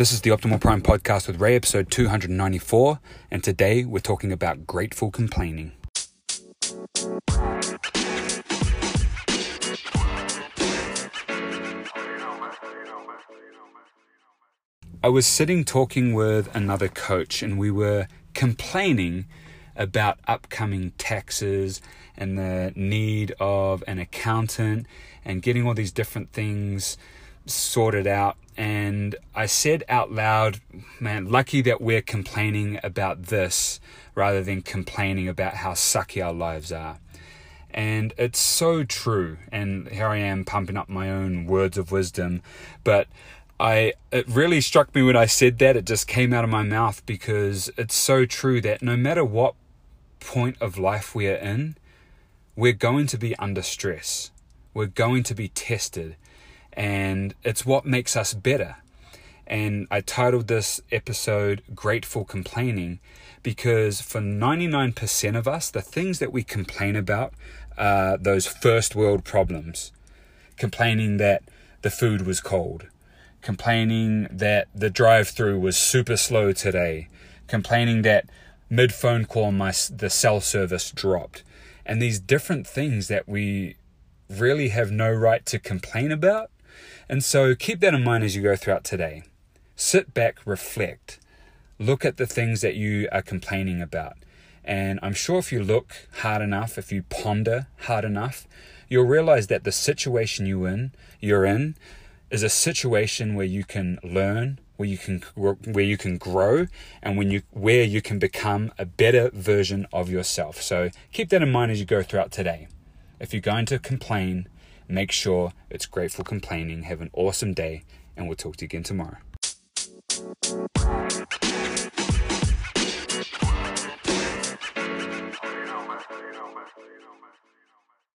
This is the Optimal Prime podcast with Ray, episode 294, and today we're talking about grateful complaining. I was sitting talking with another coach, and we were complaining about upcoming taxes and the need of an accountant and getting all these different things sorted out. And I said out loud, man, lucky that we're complaining about this rather than complaining about how sucky our lives are. And it's so true. And here I am pumping up my own words of wisdom. But I it really struck me when I said that. It just came out of my mouth because it's so true that no matter what point of life we are in, we're going to be under stress. We're going to be tested. And it's what makes us better. And I titled this episode Grateful Complaining because for 99% of us, the things that we complain about are those first world problems. Complaining that the food was cold, complaining that the drive through was super slow today, complaining that mid phone call my the cell service dropped and these different things that we really have no right to complain about and so keep that in mind as you go throughout today sit back reflect look at the things that you are complaining about and i'm sure if you look hard enough if you ponder hard enough you'll realize that the situation you in you're in is a situation where you can learn where you can where you can grow and when you where you can become a better version of yourself. So keep that in mind as you go throughout today. If you're going to complain, Make sure it's grateful complaining. Have an awesome day, and we'll talk to you again tomorrow.